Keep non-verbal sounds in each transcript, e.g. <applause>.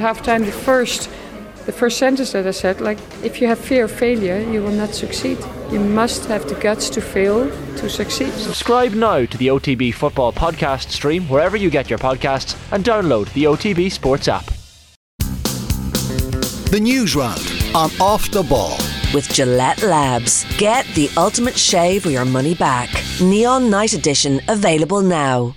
Half time, the first, the first sentence that I said, like, if you have fear of failure, you will not succeed. You must have the guts to fail to succeed. Subscribe now to the OTB Football Podcast stream wherever you get your podcasts and download the OTB Sports app. The news round on Off the Ball. With Gillette Labs. Get the ultimate shave or your money back. Neon Night Edition available now.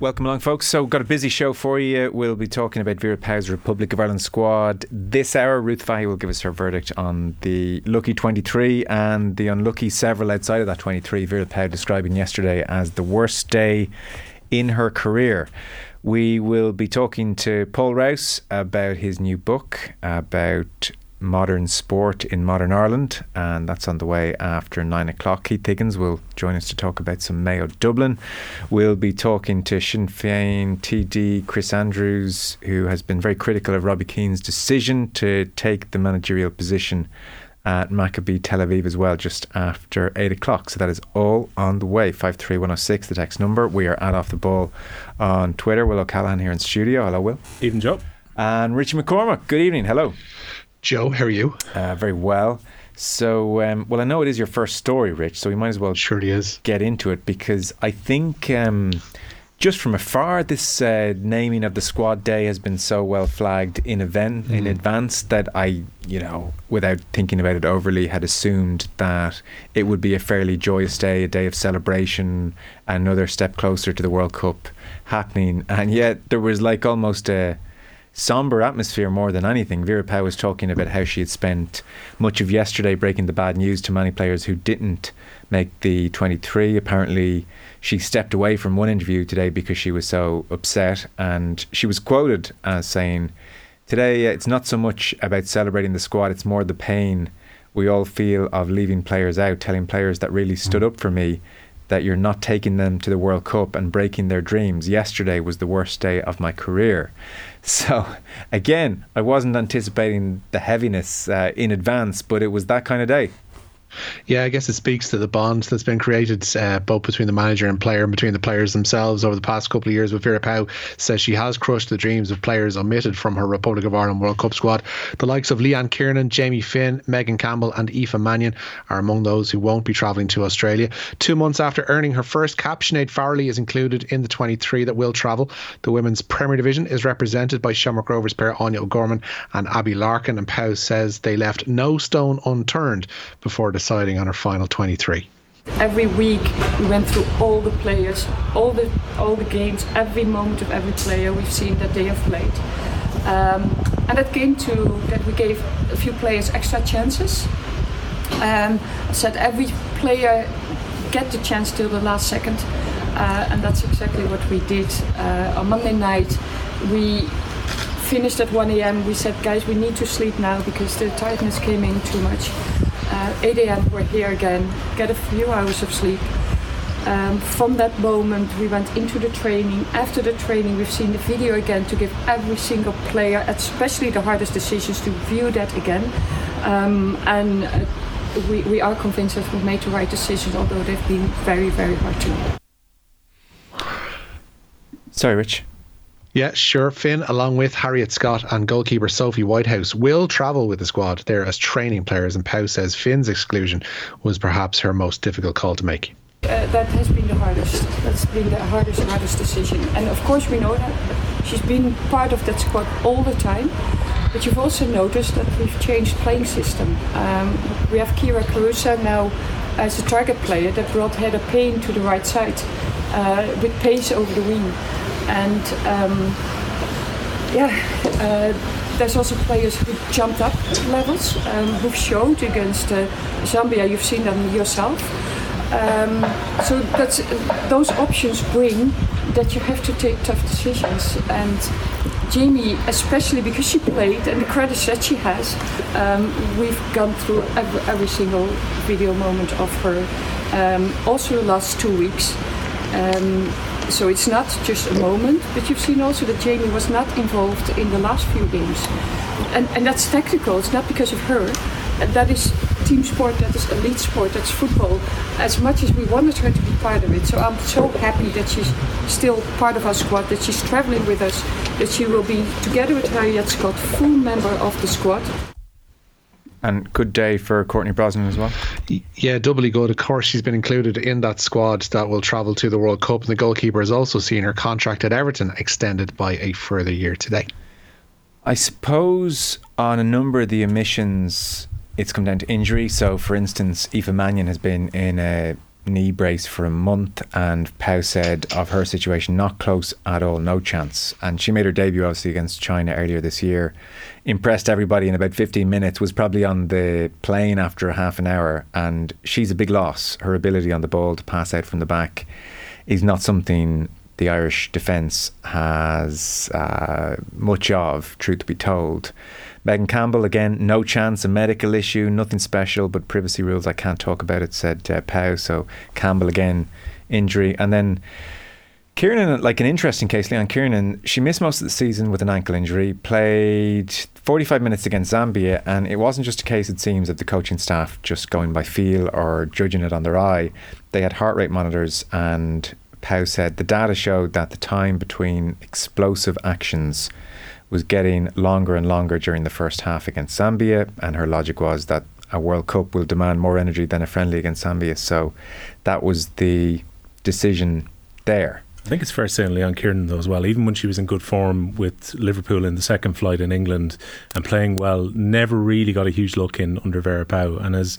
Welcome along, folks. So, got a busy show for you. We'll be talking about Vera Pauw's Republic of Ireland squad this hour. Ruth Fahy will give us her verdict on the lucky 23 and the unlucky several outside of that 23. Vera Pauw describing yesterday as the worst day in her career. We will be talking to Paul Rouse about his new book about modern sport in modern Ireland, and that's on the way after nine o'clock. Keith Higgins will join us to talk about some Mayo Dublin. We'll be talking to Sinn Féin TD Chris Andrews, who has been very critical of Robbie Keane's decision to take the managerial position at Maccabi Tel Aviv as well, just after 8 o'clock. So that is all on the way. 53106, the text number. We are at Off the Ball on Twitter. Will O'Callaghan here in studio. Hello, Will. Even Joe. And Richie McCormack. Good evening. Hello. Joe, how are you? Uh, very well. So, um, well, I know it is your first story, Rich, so we might as well sure it is. get into it because I think um, just from afar, this uh, naming of the squad day has been so well flagged in event mm. in advance that I, you know, without thinking about it overly, had assumed that it would be a fairly joyous day, a day of celebration, another step closer to the World Cup happening, and yet there was like almost a somber atmosphere more than anything. Vera Pauw was talking about how she had spent much of yesterday breaking the bad news to many players who didn't make the 23. Apparently, she stepped away from one interview today because she was so upset, and she was quoted as saying, Today, it's not so much about celebrating the squad, it's more the pain we all feel of leaving players out, telling players that really stood mm. up for me that you're not taking them to the World Cup and breaking their dreams. Yesterday was the worst day of my career. <laughs> So, again, I wasn't anticipating the heaviness uh, in advance, but it was that kind of day. Yeah, I guess it speaks to the bond that's been created uh, both between the manager and player and between the players themselves over the past couple of years. With Vera Pauw says she has crushed the dreams of players omitted from her Republic of Ireland World Cup squad. The likes of Leanne Kiernan, Jamie Finn, Megan Campbell, and Aoife Mannion are among those who won't be travelling to Australia. Two months after earning her first cap, Sinead Farrelly is included in the 23 that will travel. The women's Premier Division is represented by Shamrock Rovers pair Áine O'Gorman and Abbie Larkin, and Pauw says they left no stone unturned before the deciding on her final 23. Every week we went through all the players, all the all the games, every moment of every player we've seen that they have played. Um, and it came to that we gave a few players extra chances. Um, said every player get the chance till the last second, uh, and that's exactly what we did. Uh, on Monday night, we finished at 1 a.m. We said, guys, we need to sleep now because the tiredness came in too much uh, 8 a.m. we're here again, get a few hours of sleep. Um, from that moment, we went into the training. After the training, we've seen the video again to give every single player, especially the hardest decisions, to view that again. Um, and uh, we, we are convinced that we've made the right decisions, although they've been very, very hard to make. Sorry, Rich. Yeah, sure. Finn, along with Harriet Scott and goalkeeper Sophie Whitehouse, will travel with the squad there as training players. And Pauw says Finn's exclusion was perhaps her most difficult call to make. Uh, that has been the hardest. That's been the hardest, hardest decision. And of course, we know that she's been part of that squad all the time. But you've also noticed that we've changed playing system. Um, we have Kyra Carusa now as a target player that brought Heather Payne to the right side uh, with pace over the wing and um, yeah, uh, there's also players who jumped up levels, um, who've showed against uh, Zambia. You've seen them yourself. Um, so that's those options bring that you have to take tough decisions and. Jamie, especially because she played and the credits that she has, um, we've gone through every, every, single video moment of her. Um, also, the last two weeks, um, so it's not just a moment, but you've seen also that Jamie was not involved in the last few games. And, and that's tactical, it's not because of her. That is team sport, that is elite sport, that's football. As much as we wanted her to be part of it. So I'm so happy that she's still part of our squad, that she's traveling with us, that she will be, together with Harriet Scott, full member of the squad. And good day for Courtney Brosnan as well. Yeah, doubly good. Of course, she's been included in that squad that will travel to the World Cup. And the goalkeeper has also seen her contract at Everton extended by a further year today. I suppose on a number of the omissions, it's come down to injury. So, for instance, Aoife Mannion has been in a knee brace for a month, and Pauw said of her situation, not close at all, no chance. And she made her debut, obviously, against China earlier this year. Impressed everybody in about 15 minutes, was probably on the plane after half an hour, and she's a big loss. Her ability on the ball to pass out from the back is not something the Irish defence has uh, much of, truth be told. Megan Campbell, again, no chance, a medical issue, nothing special, but privacy rules, I can't talk about it, said uh, Pauw. So Campbell, again, injury. And then Kiernan, like an interesting case, Leanne Kiernan, she missed most of the season with an ankle injury, played 45 minutes against Zambia, and it wasn't just a case, it seems, of the coaching staff just going by feel or judging it on their eye. They had heart rate monitors and Pauw said the data showed that the time between explosive actions was getting longer and longer during the first half against Zambia, and her logic was that a World Cup will demand more energy than a friendly against Zambia. So that was the decision there. I think it's fair to say on Leanne Kiernan though as well, even when she was in good form with Liverpool in the second flight in England and playing well, never really got a huge look in under Vera Pauw. And as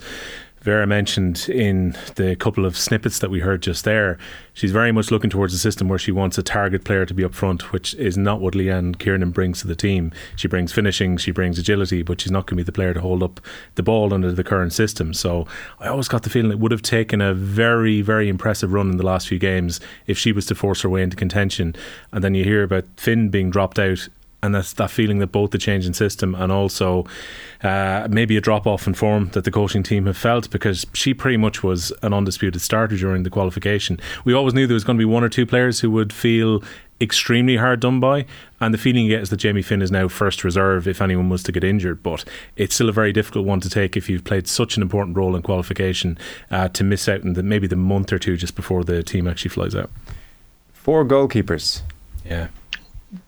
Vera mentioned in the couple of snippets that we heard just there, she's very much looking towards a system where she wants a target player to be up front, which is not what Leanne Kiernan brings to the team. She brings finishing, she brings agility, but she's not going to be the player to hold up the ball under the current system. So I always got the feeling it would have taken a very, very impressive run in the last few games if she was to force her way into contention. And then you hear about Finn being dropped out and that's that feeling that both the change in system and also uh, maybe a drop off in form that the coaching team have felt because she pretty much was an undisputed starter during the qualification. We always knew there was going to be one or two players who would feel extremely hard done by. And the feeling you get is that Jamie Finn is now first reserve if anyone was to get injured. But it's still a very difficult one to take if you've played such an important role in qualification uh, to miss out in the, maybe the month or two just before the team actually flies out. Four goalkeepers. Yeah.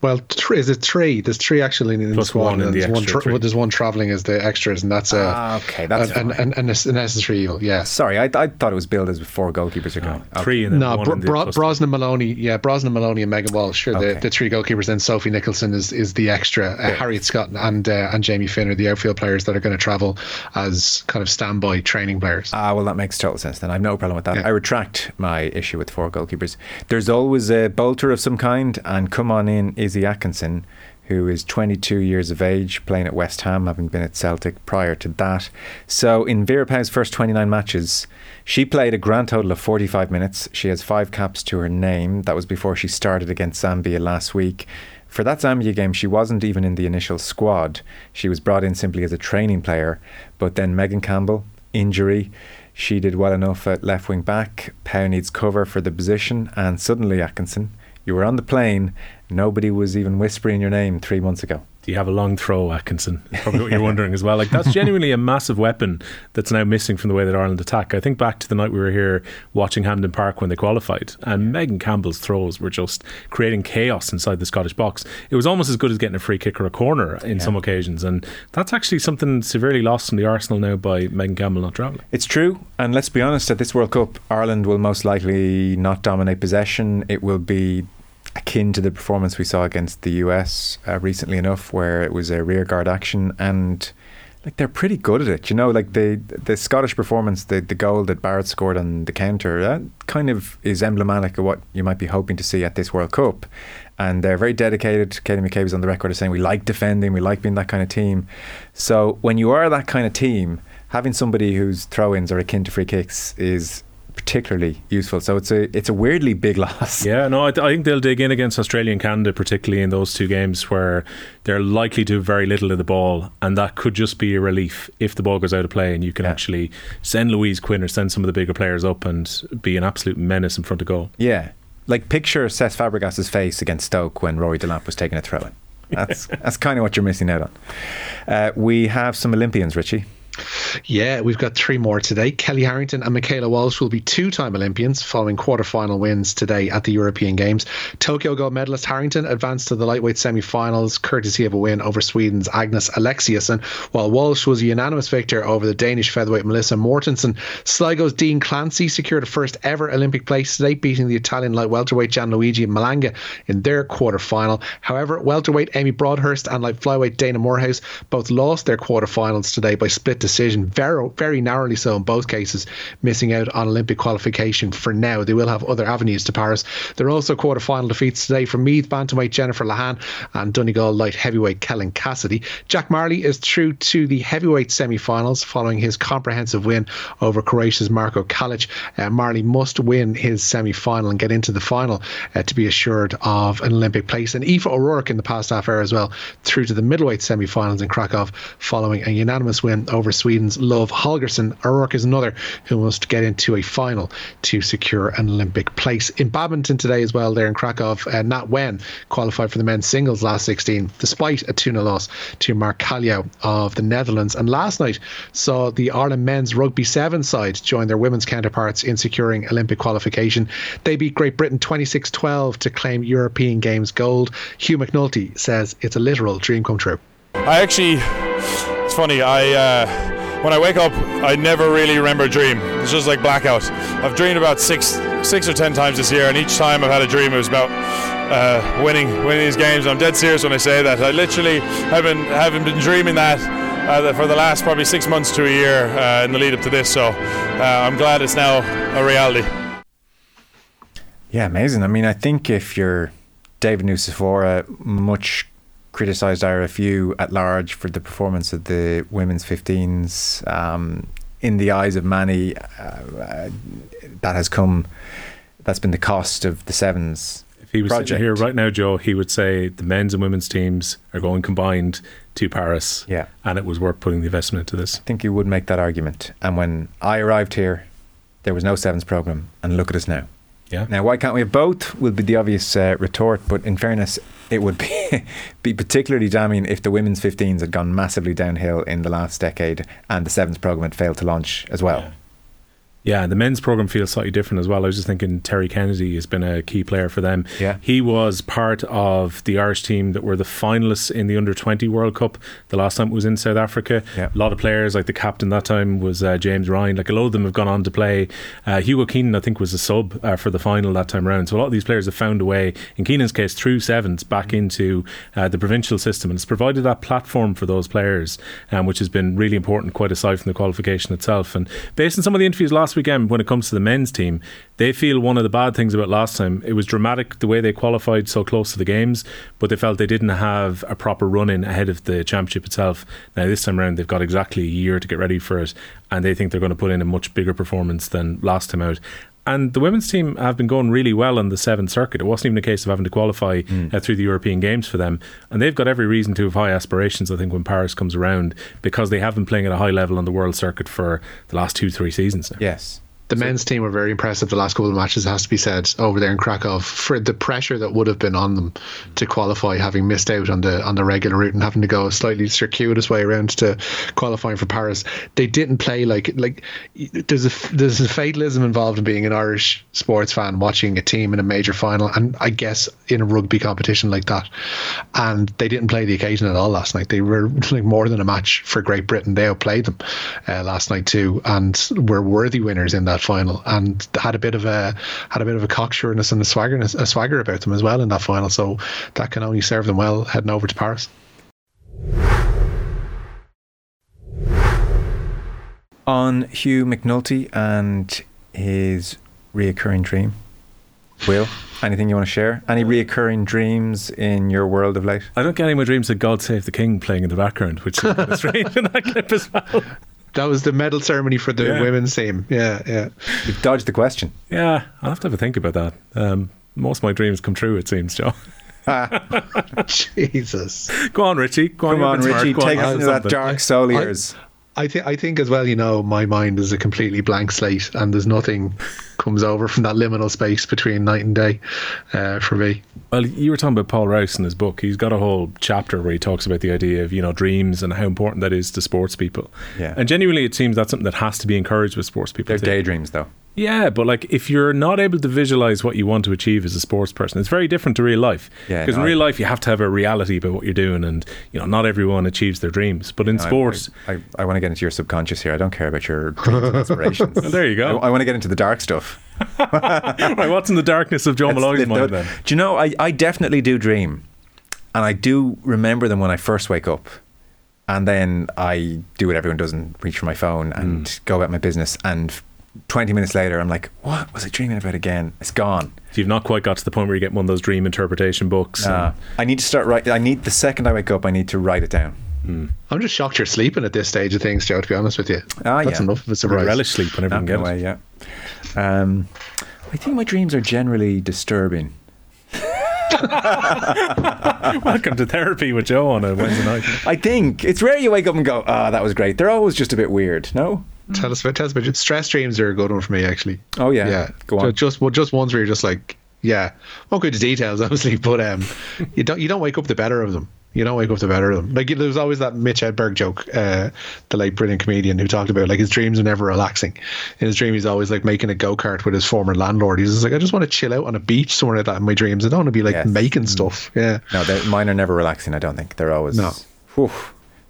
Well, th- is it three? There's three actually in Plus the squad. one in and the there's, one tra- three. there's one travelling as the extras, and that's a Ah, okay, that's an, fine. an, an, a necessary evil. Yeah. Sorry, I, I thought it was billed as four goalkeepers are going. Oh, Three and then No, one Bro- in the Bro- plus- Brosnan Moloney, yeah, Brosnan Moloney and Megan Walsh, sure, Okay. the, the three goalkeepers. Then Sophie Nicholson is, is the extra. Uh, Harriet Scott and uh, and Jamie Finn are the outfield players that are going to travel as kind of standby training players. Ah, well, that makes total sense then. I have no problem with that. Yeah. I retract my issue with four goalkeepers. There's always a bolter of some kind, and come on in Izzy Atkinson, who is 22 years of age, playing at West Ham, having been at Celtic prior to that. So, in Vera Pauw's first 29 matches, she played a grand total of 45 minutes. She has five caps to her name. That was before she started against Zambia last week. For that Zambia game, she wasn't even in the initial squad. She was brought in simply as a training player. But then Megan Campbell, injury. She did well enough at left wing back. Pauw needs cover for the position. And suddenly, Atkinson, you were on the plane. Nobody was even whispering your name three months ago. Do you have a long throw, Atkinson? Probably what you're wondering as well. Like that's genuinely a massive weapon that's now missing from the way that Ireland attack. I think back to the night we were here watching Hampden Park when they qualified, and Megan Campbell's throws were just creating chaos inside the Scottish box. It was almost as good as getting a free kick or a corner in some occasions, and that's actually something severely lost in the Arsenal now by Megan Campbell not travelling. It's true, and let's be honest, at this World Cup, Ireland will most likely not dominate possession. It will be akin to the performance we saw against the US uh, recently enough, where it was a rearguard action, and like they're pretty good at it. You know, like the the Scottish performance, the the goal that Barrett scored on the counter, that kind of is emblematic of what you might be hoping to see at this World Cup. And they're very dedicated. Katie McCabe is on the record of saying we like defending, we like being that kind of team. So when you are that kind of team, having somebody whose throw-ins are akin to free kicks is particularly useful. So it's a it's a weirdly big <laughs> loss. Yeah, no, I, I think they'll dig in against Australia and Canada, particularly in those two games where they're likely to have very little of the ball, and that could just be a relief if the ball goes out of play and you can Yeah. actually send Louise Quinn or send some of the bigger players up and be an absolute menace in front of goal. Yeah. Like picture Cesc Fabregas's face against Stoke when Rory Delap was taking a throw in. That's <laughs> that's kind of what you're missing out on. Uh, we have some Olympians, Richie. Yeah, we've got three more today. Kelly Harrington and Michaela Walsh will be two time Olympians following quarter-final wins today at the European Games. Tokyo gold medalist Harrington advanced to the lightweight semi finals courtesy of a win over Sweden's Agnes Alexiusson, while Walsh was a unanimous victor over the Danish featherweight Melissa Mortensen. Sligo's Dean Clancy secured a first ever Olympic place today, beating the Italian light welterweight Gianluigi Malanga in their quarter final. However, welterweight Amy Broadhurst and light flyweight Daina Moorehouse both lost their quarterfinals today by split decision, very, very narrowly so in both cases, missing out on Olympic qualification for now. They will have other avenues to Paris. There are also quarterfinal defeats today for Meath bantamweight Jennifer Lehane and Donegal light heavyweight Kelyn Cassidy. Jack Marley is through to the heavyweight semi-finals following his comprehensive win over Croatia's Marco Kalic. Uh, Marley must win his semi-final and get into the final uh, to be assured of an Olympic place. And Aoife O'Rourke in the past half hour as well through to the middleweight semi-finals in Krakow following a unanimous win over Sweden's Love Holgersson. O'Rourke is another who must get into a final to secure an Olympic place. In badminton today as well, there in Krakow, uh, Nhat Nguyen qualified for the men's singles last 16, despite a 2 0 loss to Mark Caljouw of the Netherlands. And last night saw the Ireland men's rugby seven side join their women's counterparts in securing Olympic qualification. They beat Great Britain 26 12 to claim European Games gold. Hugh McNulty says it's a literal dream come true. I actually, funny, I. Uh, when I wake up, I never really remember a dream. It's just like blackout. I've dreamed about six, six or ten times this year, and each time I've had a dream, it was about uh, winning, winning these games. I'm dead serious when I say that. I literally have been, haven't been dreaming that uh, for the last probably six months to a year uh, in the lead up to this. So uh, I'm glad it's now a reality. Yeah, amazing. I mean, I think if you're David Nucifora, much criticised RFU at large for the performance of the women's 15s. Um, in the eyes of many, uh, uh, that has come. That's been the cost of the sevens. If he was project. sitting here right now, Joe, he would say the men's and women's teams are going combined to Paris. Yeah, and it was worth putting the investment into this. I think you would make that argument. And when I arrived here, there was no sevens program, and look at us now. Yeah. Now, why can't we have both? Would be the obvious uh, retort, but in fairness, it would be <laughs> be particularly damning if the women's 15s had gone massively downhill in the last decade and the sevens program had failed to launch as well. Yeah. Yeah, the men's program feels slightly different as well. I was just thinking Terry Kennedy has been a key player for them. Yeah. He was part of the Irish team that were the finalists in the under 20 World Cup the last time it was in South Africa. Yeah. A lot of players, like the captain that time was uh, James Ryan, like a lot of them have gone on to play. Uh, Hugo Keenan, I think, was a sub uh, for the final that time around. So a lot of these players have found a way, in Keenan's case, through sevens back into uh, the provincial system. And it's provided that platform for those players, um, which has been really important, quite aside from the qualification itself. And based on some of the interviews last weekend, when it comes to the men's team, they feel one of the bad things about last time. It was dramatic the way they qualified so close to the games, but they felt they didn't have a proper run in ahead of the championship itself. Now, this time around, they've got exactly a year to get ready for it, and they think they're going to put in a much bigger performance than last time out. And the women's team have been going really well on the seventh circuit. It wasn't even a case of having to qualify mm. uh, through the European Games for them. And they've got every reason to have high aspirations, I think, when Paris comes around, because they have been playing at a high level on the world circuit for the last two, three seasons now. Yes the so, men's team were very impressive the last couple of matches, has to be said, over there in Krakow for the pressure that would have been on them to qualify, having missed out on the on the regular route and having to go a slightly circuitous way around to qualifying for Paris. They didn't play like like there's a there's a fatalism involved in being an Irish sports fan watching a team in a major final, and I guess in a rugby competition like that, and they didn't play the occasion at all last night. They were <laughs> like more than a match for Great Britain. They outplayed them uh, last night too, and were worthy winners in that that final, and had a bit of a had a bit of a cocksureness and a swagger a swagger about them as well in that final. So that can only serve them well heading over to Paris. On Hugh McNulty and his reoccurring dream. Will, anything you want to share? Any reoccurring dreams in your world of late? I don't get any more dreams of God Save the King playing in the background, which is strange <laughs> in that clip as well. That was the medal ceremony for the yeah. women's team. Yeah, yeah. You've dodged the question. Yeah, I'll have to have a think about that. Um, most of my dreams come true, it seems, Joe. <laughs> Jesus. Go on, Richie. Go Come on, Richie. Go take on, us into that dark soul years. I think I think as well. You know, my mind is a completely blank slate, and there's nothing comes over from that liminal space between night and day uh, for me. Well, you were talking about Paul Rouse in his book. He's got a whole chapter where he talks about the idea of you know dreams and how important that is to sports people. Yeah. And genuinely, it seems that's something that has to be encouraged with sports people. They're too. daydreams, though. Yeah, but like if you're not able to visualize what you want to achieve as a sports person, it's very different to real life. Yeah, because no, in real life you have to have a reality about what you're doing, and you know not everyone achieves their dreams. But in sports, I, I, I want to get into your subconscious here. I don't care about your dreams and aspirations. <laughs> there you go. I, I want to get into the dark stuff. <laughs> right, what's in the darkness of Molloy's the- mind the- then? Do you know, I, I definitely do dream. And I do remember them when I first wake up. And then I do what everyone does and reach for my phone and Hmm. go about my business. And 20 minutes later, I'm like, what was I dreaming about again? It's gone. So you've not quite got to the point where you get one of those dream interpretation books. and- I need to start writing. I need, the second I wake up, I need to write it down. I'm just shocked you're sleeping at this stage of things, Joe. To be honest with you, Ah, that's yeah. enough of a we surprise. relish sleep whenever we Napping can get it. away, yeah. Um, I think my dreams are generally disturbing. <laughs> Welcome to therapy with Joe on a Wednesday night. I think it's rare you wake up and go, "Ah, that was great." They're always just a bit weird. No. Tell us about tell us about stress dreams are a good one for me actually. Oh yeah. yeah. Go on. Ju- Just well, just ones where you're just like, yeah, won't go into details <laughs> obviously, but um, you don't you don't wake up the better of them. You don't wake up the better of them. Like there was always that Mitch Hedberg joke, uh, the late brilliant comedian who talked about like his dreams are never relaxing. In his dream, he's always like making a go kart with his former landlord. He's just like, I just want to chill out on a beach somewhere like that in my dreams. I don't want to be like Yes. Making stuff. Yeah. No, mine are never relaxing. I don't think they're always. No. Whew,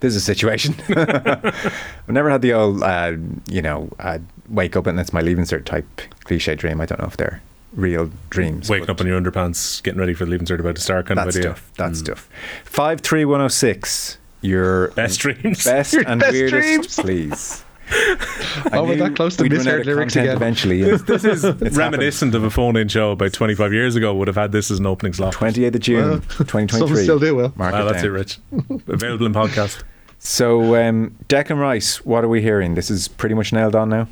this is a situation. <laughs> I've never had the old, uh, you know, uh, wake up and it's my leaving cert type cliche dream. I don't know if they're real dreams. Waking up in your underpants, getting ready for the leaving cert about to start kind that of idea. stuff. That stuff. Five three one zero six. Your Best dreams. best <laughs> Your and best weirdest, dreams. please. <laughs> Oh, we're that close to we'd misheard lyrics again. Eventually, This is <laughs> It's reminiscent of a phone-in show about 25 years ago. Would have had this as an opening slot. Twenty eighth of June, Well, <laughs> twenty twenty still do, well. Mark Ah, that's down. it, Rich. Available in podcast. So, um, and Rice, what are we hearing? This is pretty much nailed on now.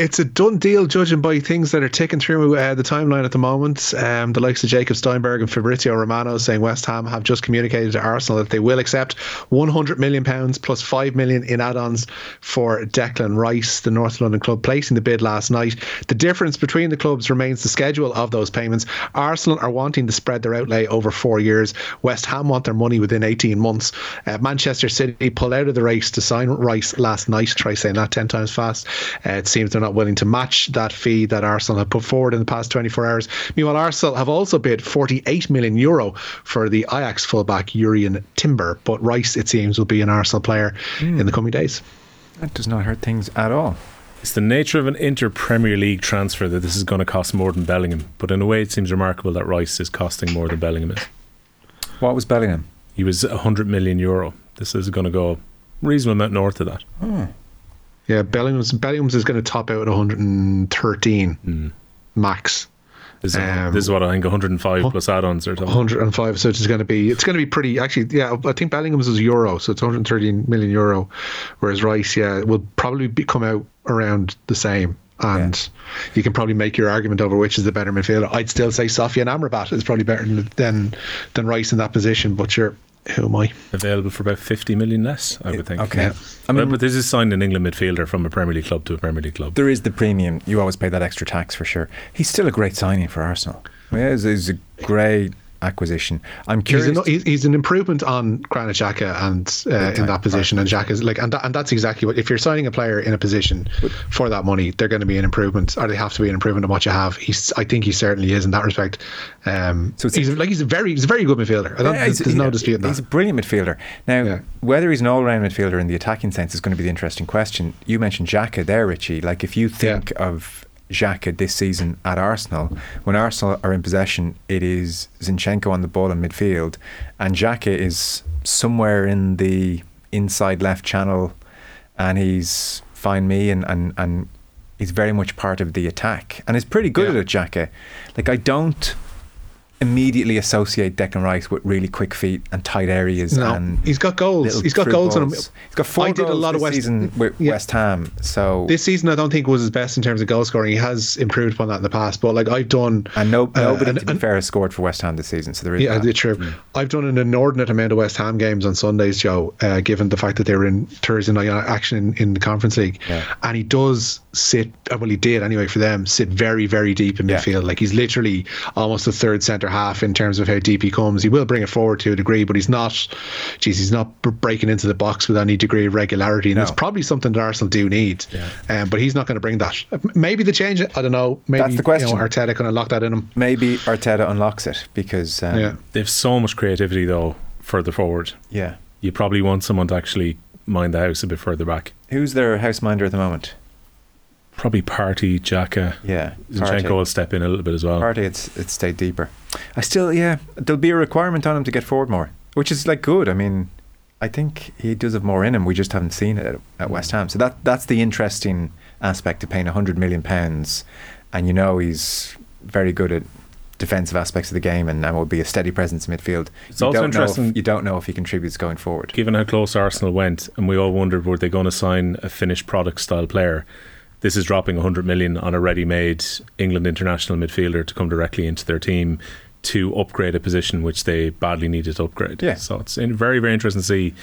It's a done deal, judging by things that are ticking through uh, the timeline at the moment. Um, the likes of Jacob Steinberg and Fabrizio Romano saying West Ham have just communicated to Arsenal that they will accept 100 million pounds plus 5 million in add-ons for Declan Rice, the North London club, placing the bid last night. The difference between the clubs remains the schedule of those payments. Arsenal are wanting to spread their outlay over four years. West Ham want their money within 18 months. Uh, Manchester City pulled out of the race to sign Rice last night. Try saying that 10 times fast. Uh, it seems they're not willing to match that fee that Arsenal have put forward in the past 24 hours. Meanwhile, Arsenal have also bid 48 million euro for the Ajax fullback Jurriën Timber, but Rice, it seems, will be an Arsenal player hmm. in the coming days. That does not hurt things at all. It's the nature of an inter Premier League transfer that this is going to cost more than Bellingham. But in a way, it seems remarkable that Rice is costing more than Bellingham is. What was Bellingham? He was 100 million euro. This is going to go reasonable amount north of that. Hmm. Yeah, Bellingham's, Bellingham's is going to top out at 113 max. This is, Um, this is what I think 105 plus add-ons or something. 105 so it's going to be it's going to be pretty actually yeah i think bellingham's is euro so it's 113 million euro whereas rice yeah will probably be, come out around the same and you can probably make your argument over which is the better midfielder i'd still say Sofyan Amrabat is probably better than than, than rice in that position but sure who am i Available for about 50 million less, I would think. Okay. I I mean- mean, but this is signed an England midfielder from a Premier League club to a Premier League club. There is the premium. You always pay that extra tax for sure. He's still a great signing for Arsenal. Yeah, he's, he's a great acquisition. I'm He's curious. an, he's, he's an improvement on Granit Xhaka and uh, in that position. And Xhaka's like, and, that, and that's exactly what. If you're signing a player in a position for that money, they're going to be an improvement, or they have to be an improvement on what you have. He's, I think he certainly is in that respect. Um, So he's like he's a very, he's a very good midfielder. I don't, Yeah, there's, he's- there's no he- disputing He's a brilliant midfielder. Now, Yeah. whether he's an all-round midfielder in the attacking sense is going to be the interesting question. You mentioned Xhaka there, Richie. Like, if you think of Xhaka this season at Arsenal, when Arsenal are in possession, it is Zinchenko on the ball in midfield, and Xhaka is somewhere in the inside left channel, and he's find me and and and he's very much part of the attack, and is pretty good Yeah. at it, Xhaka. Like, I don't. Immediately associate Declan Rice with really quick feet and tight areas. No, and he's got goals. He's got goals on him. He's got four I did a goals lot of West- season with Yeah. West Ham. So This season, I don't think was his best in terms of goal scoring. He has improved upon that in the past, but like I've done, and no, uh, nobody, and- to be and- fair, has scored for West Ham this season. So there is Yeah, that. true. I've done an inordinate amount of West Ham games on Sundays, Joe, uh, given the fact that they were in Thursday night action in, in the Conference League. Yeah. And he does sit, uh, well, he did anyway for them, sit very, very deep in midfield. Like he's literally almost a third centre half in terms of how deep he comes. He will bring it forward to a degree, but he's not, geez, he's not breaking into the box with any degree of regularity. And No. it's probably something that Arsenal do need. Um, but he's not going to bring that. Maybe they change it. I don't know. Maybe That's the question. You know, Arteta kind of lock that in him. Maybe Arteta unlocks it because um, Yeah. They've so much creativity though further forward. yeah. You probably want someone to actually mind the house a bit further back. Who's their houseminder at the moment? Probably Partey, Xhaka. Yeah, Zinchenko will step in a little bit as well. Partey, it's it's stayed deeper. I still, yeah, there'll be a requirement on him to get forward more, which is like good. I mean, I think he does have more in him. We just haven't seen it at, at West Ham. So that that's the interesting aspect of paying hundred million pounds, and you know he's very good at defensive aspects of the game and, and will be a steady presence in midfield. It's you also don't if- interesting- you don't know if he contributes going forward. Given how close Arsenal went, and we all wondered were they going to sign a finished product style player, this is dropping 100 million on a ready-made England international midfielder to come directly into their team to upgrade a position which they badly needed to upgrade. Yeah. So it's very, very interesting to see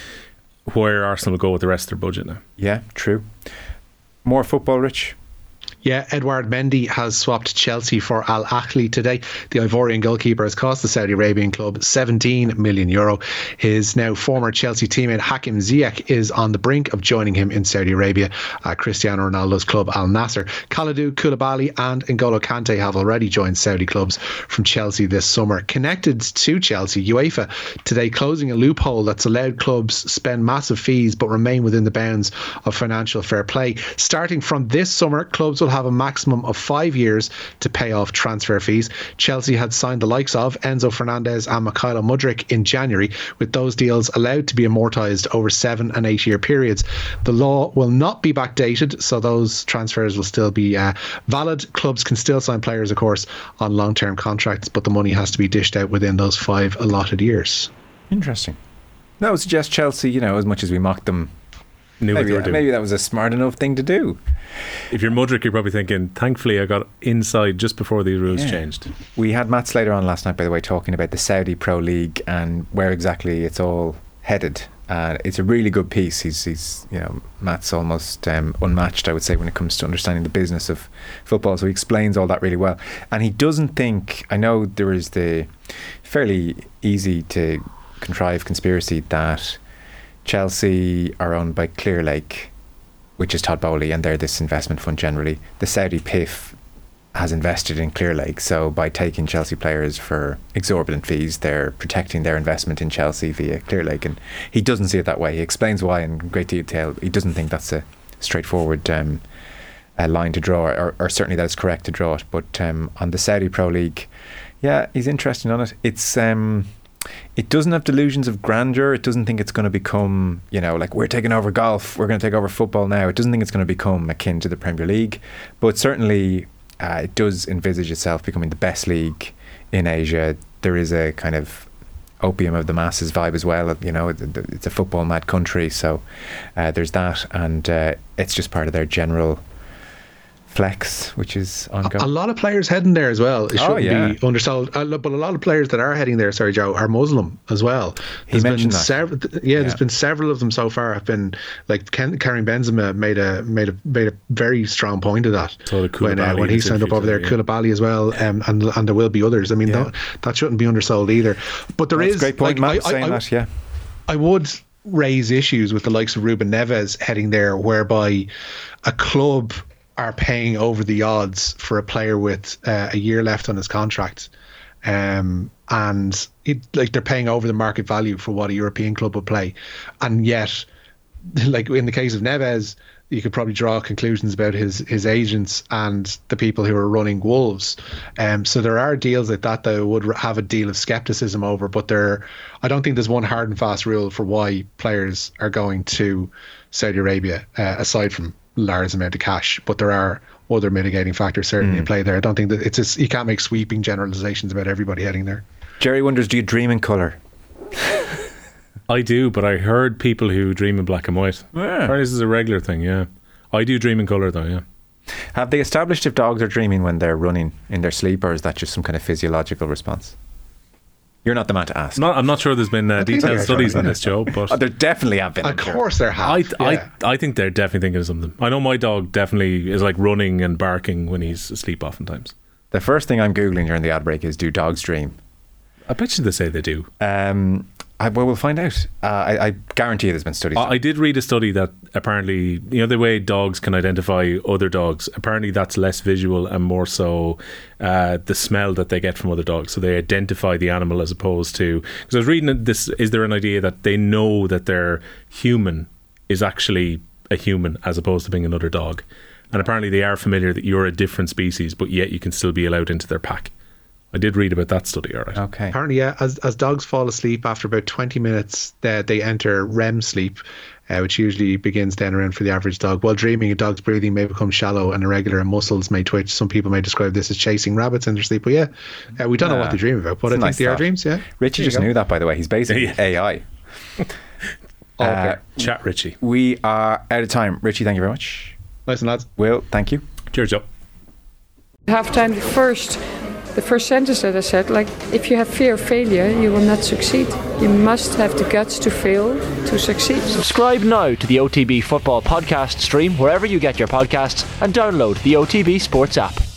where Arsenal will go with the rest of their budget now. Yeah, true. More football, Rich. Yeah, Edouard Mendy has swapped Chelsea for Al Ahli today. The Ivorian goalkeeper has cost the Saudi Arabian club 17 million euro. His now former Chelsea teammate Hakim Ziyech is on the brink of joining him in Saudi Arabia at Cristiano Ronaldo's club Al Nassr. Kalidou Koulibaly and N'Golo Kante have already joined Saudi clubs from Chelsea this summer. Connected to Chelsea, UEFA today closing a loophole that's allowed clubs spend massive fees but remain within the bounds of financial fair play. Starting from this summer, clubs will have a maximum of five years to pay off transfer fees. Chelsea had signed the likes of Enzo Fernandez and Mykhailo Mudryk in January, with those deals allowed to be amortised over seven and eight year periods. The law will not be backdated, so those transfers will still be uh, valid. Clubs can still sign players, of course, on long term contracts, but the money has to be dished out within those five allotted years. Interesting. That would suggest Chelsea, you know, as much as we mocked them, Knew what maybe, they were doing. maybe that was a smart enough thing to do. If you're Mudryk, you're probably thinking, thankfully I got inside just before the rules Yeah. changed. We had Matt Slater on last night, by the way, talking about the Saudi Pro League and where exactly it's all headed. Uh, it's a really good piece. He's, he's you know, Matt's almost um, unmatched, I would say, when it comes to understanding the business of football. So he explains all that really well. And he doesn't think, I know there is the fairly easy to contrive conspiracy that Chelsea are owned by Clearlake, which is Todd Boehly, and they're this investment fund generally. The Saudi PIF has invested in Clearlake, so by taking Chelsea players for exorbitant fees, they're protecting their investment in Chelsea via Clearlake. And he doesn't see it that way. He explains why in great detail. He doesn't think that's a straightforward um, uh, line to draw, or, or certainly that it's correct to draw it. But um, on the Saudi Pro League, yeah, he's interested on it. It's um, it doesn't have delusions of grandeur. It doesn't think it's going to become, you know, like we're taking over golf, we're going to take over football now. It doesn't think it's going to become akin to the Premier League, but certainly uh, it does envisage itself becoming the best league in Asia. There is a kind of opium of the masses vibe as well. You know, it- it- it's a football mad country, so uh, there's that, and uh, it's just part of their general flex, which is ongoing. A lot of players heading there as well. It Oh, shouldn't yeah. be undersold. Uh, but a lot of players that are heading there, sorry, Joe, are Muslim as well. He There's been mentioned that. several. Yeah, there's Yeah. been several of them so far. Have been like Ken, Karim Benzema made a made a made a very strong point of that So when uh, when he signed up over there. today, yeah. Koulibaly as well, um, and and there will be others. I mean, Yeah. that, that shouldn't be undersold either. But there That's is a great point, like, Matt, I- I- saying I- that, yeah. I would raise issues with the likes of Ruben Neves heading there, whereby a club are paying over the odds for a player with uh, a year left on his contract, um, and it, like they're paying over the market value for what a European club would play, and yet, <laughs> like in the case of Neves. You could probably draw conclusions about his his agents and the people who are running Wolves. Um, so there are deals like that that I would have a deal of skepticism over, but there, I don't think there's one hard and fast rule for why players are going to Saudi Arabia, uh, aside from large amount of cash. But there are other mitigating factors certainly in hmm. play there. I don't think that it's just, you can't make sweeping generalizations about everybody heading there. Jerry wonders, do you dream in colour? <laughs> I do, but I heard people who dream in black and white. Yeah. Apparently This is a regular thing, yeah. I do dream in colour though, yeah. Have they established if dogs are dreaming when they're running in their sleep, or is that just some kind of physiological response? You're not the man to ask. Not, I'm not sure there's been uh, detailed studies on this, Joe, but <laughs> Oh, there definitely have been. Of course there I, have. yeah. I, I think they're definitely thinking of something. I know my dog definitely is like running and barking when he's asleep oftentimes. The first thing I'm googling during the ad break is do dogs dream? I bet you they say they do. Um, I, well, we'll find out. Uh, I, I guarantee you there's been studies. I I did read a study that apparently, you know, the way dogs can identify other dogs, apparently that's less visual and more so uh, the smell that they get from other dogs. So they identify the animal as opposed to. Because I was reading this, is there an idea that they know that their human is actually a human as opposed to being another dog? And apparently they are familiar that you're a different species, but yet you can still be allowed into their pack. I did read about that study, all right. okay. Apparently, yeah, as, as dogs fall asleep after about 20 minutes, they, they enter REM sleep, uh, which usually begins then around for the average dog. While dreaming, a dog's breathing may become shallow and irregular and muscles may twitch. Some people may describe this as chasing rabbits in their sleep. But yeah, uh, we don't know what they dream about, but It's I a think nice they are dreams, yeah. Richie just go. knew that, by the way. He's basically Yeah. AI. <laughs> Okay. Uh, Chat Richie. we are out of time. Richie, thank you very much. Nice and lads. Will, thank you. Cheers, Joe. halftime the first the first sentence that I said like if you have fear of failure you will not succeed you must have the guts to fail to succeed Subscribe now to the OTB Football Podcast stream wherever you get your podcasts and download the OTB Sports app.